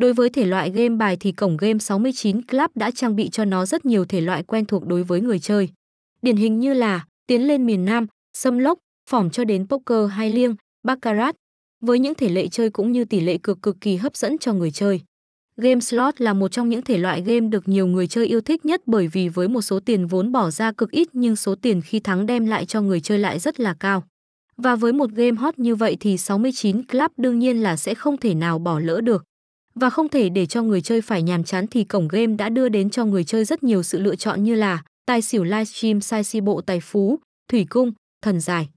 Đối với thể loại game bài thì cổng game 69 Club đã trang bị cho nó rất nhiều thể loại quen thuộc đối với người chơi. Điển hình như là Tiến lên miền Nam, Xâm lốc, phỏm cho đến poker hay liêng, baccarat, với những thể lệ chơi cũng như tỷ lệ cược cực kỳ hấp dẫn cho người chơi. Game slot là một trong những thể loại game được nhiều người chơi yêu thích nhất bởi vì với một số tiền vốn bỏ ra cực ít nhưng số tiền khi thắng đem lại cho người chơi lại rất là cao. Và với một game hot như vậy thì 69 Club đương nhiên là sẽ không thể nào bỏ lỡ được. Và không thể để cho người chơi phải nhàm chán thì cổng game đã đưa đến cho người chơi rất nhiều sự lựa chọn như là tài xỉu livestream sai si bộ tài phú, thủy cung, thần giải.